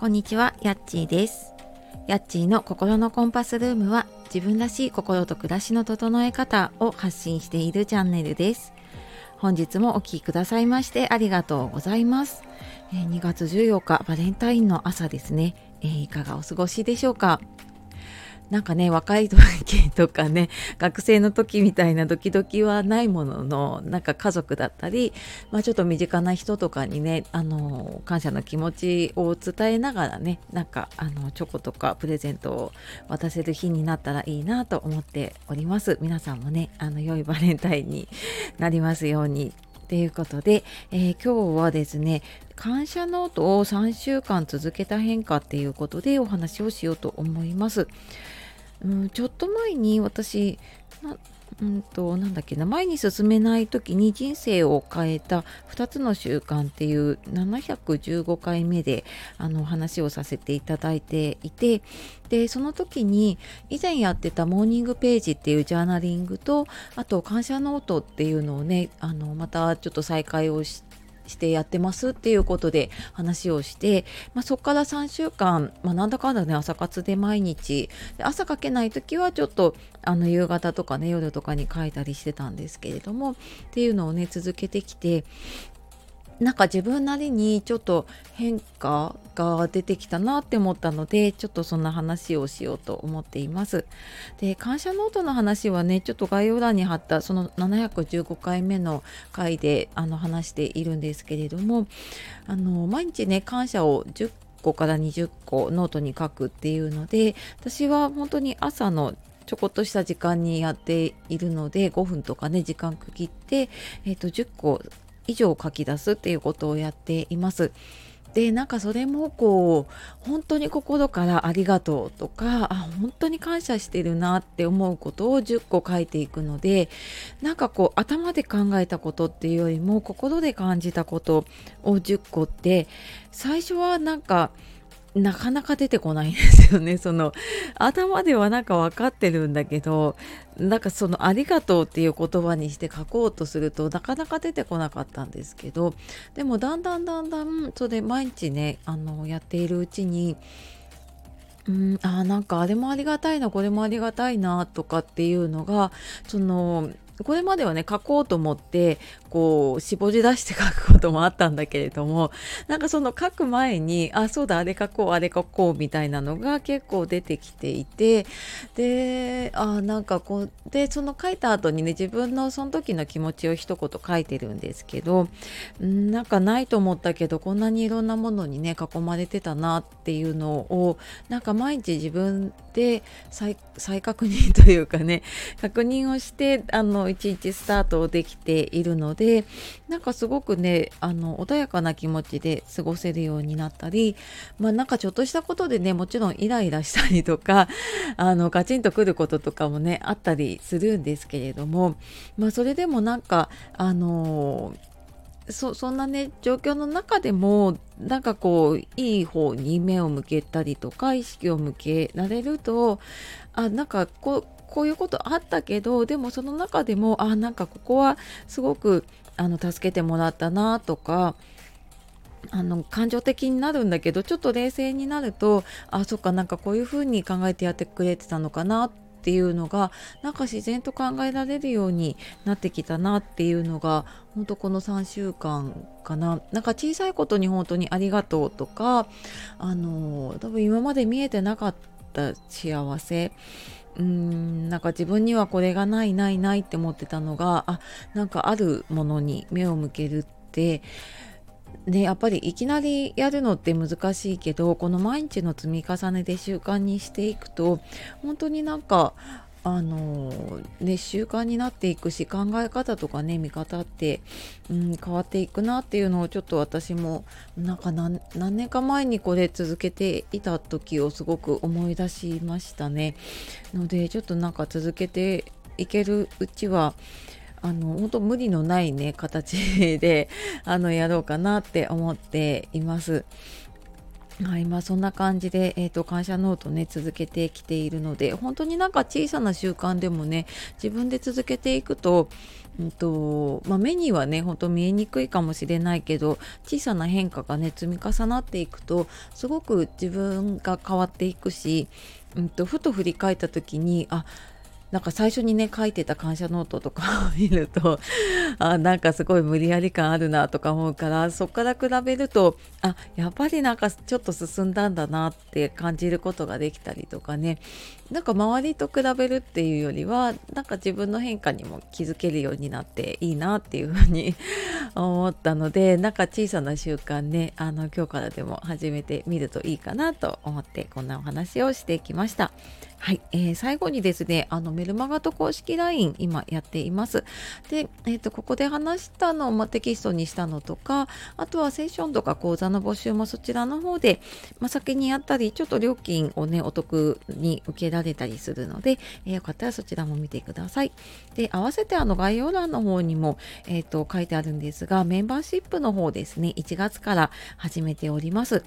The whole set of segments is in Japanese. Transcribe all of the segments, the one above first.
こんにちは、やっちーです。やっちーの心のコンパスルームは自分らしい心と暮らしの整え方を発信しているチャンネルです。本日もお聴きくださいましてありがとうございます。2月14日バレンタインの朝ですね、いかがお過ごしでしょうか？なんかね若い時とかね 学生の時みたいなドキドキはないもののなんか家族だったり、まあ、ちょっと身近な人とかにねあの感謝の気持ちを伝えながらねなんかあのチョコとかプレゼントを渡せる日になったらいいなと思っております。皆さんもねあの良いバレンタインになりますように。ということで、えー今日はですね感謝ノートを3週間続けた変化っていうことでお話をしようと思います。うん、ちょっと前に私うんとなんだっけな前に進めない時に人生を変えた2つの習慣っていう715回目であの話をさせていただいていてでその時に以前やってたモーニングページっていうジャーナリングとあと感謝ノートっていうのをねあのまたちょっと再開をしてしてやってますっていうことで話をして、まあ、そこから3週間、まあ、なんだかんだね朝活で毎日。で朝かけない時はちょっとあの夕方とかね夜とかに書いたりしてたんですけれどもっていうのをね続けてきてなんか自分なりにちょっと変化が出てきたなって思ったのでちょっとそんな話をしようと思っています。で感謝ノートの話はねちょっと概要欄に貼ったその715回目の回であの話しているんですけれどもあの毎日ね感謝を10個から20個ノートに書くっていうので私は本当に朝のちょこっとした時間にやっているので5分とかね時間区切って、えー、と10個以上書き出すっていうことをやっています。でなんかそれもこう本当に心からありがとうとかあ本当に感謝してるなって思うことを10個書いていくのでなんかこう頭で考えたことっていうよりも心で感じたことを10個って最初はなんかなかなか出てこないんですよね。その頭ではなんか分かってるんだけどなんかその「ありがとう」っていう言葉にして書こうとするとなかなか出てこなかったんですけどでもだんだんだんだんそれ毎日ねあのやっているうちにうん、あなんかあれもありがたいなこれもありがたいなとかっていうのがそのこれまではね書こうと思ってこう絞り出して書くこともあったんだけれどもなんかその書く前にあそうだあれ書こうあれ書こうみたいなのが結構出てきていてであなんかこうでその書いた後にね自分のその時の気持ちを一言書いてるんですけどんなんかないと思ったけどこんなにいろんなものにね囲まれてたなっていうのをなんか毎日自分で再再確認というかね確認をしてあの一日スタートできているのでなんかすごくねあの穏やかな気持ちで過ごせるようになったりまあなんかちょっとしたことでねもちろんイライラしたりとか あのカチンとくることとかもねあったりするんですけれどもまあそれでもなんかあのそそんなね状況の中でもなんかこういい方に目を向けたりとか意識を向けられるとあなんかこうこういうことあったけどでもその中でもあなんかここはすごくあの助けてもらったなとかあの感情的になるんだけどちょっと冷静になるとあそっかなんかこういうふうに考えてやってくれてたのかなっていうのがなんか自然と考えられるようになってきたなっていうのが本当この3週間かな。なんか小さいことに本当にありがとうとかあの多分今まで見えてなかった幸せ。うーんなんか自分にはこれがないないないって思ってたのがあなんかあるものに目を向けるってね、やっぱりいきなりやるのって難しいけどこの毎日の積み重ねで習慣にしていくと本当になんかあのね習慣になっていくし考え方とかね見方って、うん、変わっていくなっていうのをちょっと私もなんか何年か前にこれ続けていた時をすごく思い出しましたね。のでちょっとなんか続けていけるうちはあの本当無理のないね形であのやろうかなって思っています。はい、まあそんな感じで、えー、と感謝ノートね続けてきているので本当になんか小さな習慣でもね自分で続けていくとうんとまあ、目にはねほんと見えにくいかもしれないけど小さな変化がね積み重なっていくとすごく自分が変わっていくし、うんと、ふと振り返った時にあなんか最初にね書いてた感謝ノートとかを 見るとあなんかすごい無理やり感あるなとか思うからそこから比べるとあやっぱりなんかちょっと進んだんだなって感じることができたりとかね。なんか周りと比べるっていうよりはなんか自分の変化にも気づけるようになっていいなっていうふうに 思ったのでなんか小さな習慣ねあの今日からでも始めてみるといいかなと思ってこんなお話をしてきました。はい、えー、最後にですね、あのメルマガと公式 LINE 今やっています。で、えっ、ー、とここで話したのを、まテキストにしたのとか、あとはセッションとか講座の募集もそちらの方で、まあ、先にやったり、ちょっと料金をねお得に受けられたりするので、えー、よかったらそちらも見てください。で、合わせてあの概要欄の方にもえっ、ー、と書いてあるんですが、メンバーシップの方ですね、1月から始めております。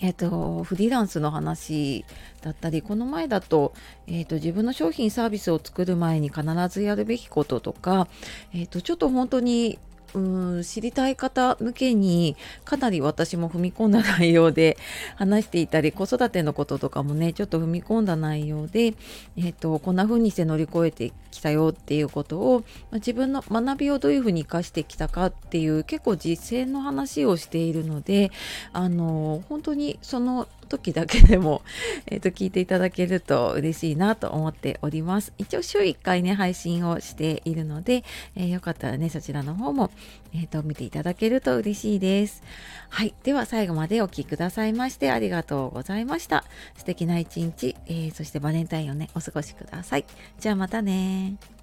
えっ、と、フリーランスの話だったり、この前だと、えっ、と、自分の商品サービスを作る前に必ずやるべきこととか、えっ、と、ちょっと本当にうん知りたい方向けにかなり私も踏み込んだ内容で話していたり子育てのこととかもね ちょっと踏み込んだ内容で、えーと、こんな風にして乗り越えてきたよっていうことを、ま、自分の学びをどういうふうに生かしてきたかっていう結構実践の話をしているのであの本当にその時だけでも、えー、と聞いていただけると嬉しいなと思っております。一応週1回ね配信をしているので、えー、よかったらねそちらの方も、えー、と見ていただけると嬉しいです。はい。では最後までお聴きくださいましてありがとうございました。素敵な一日、えー、そしてバレンタインをねお過ごしください。じゃあまたね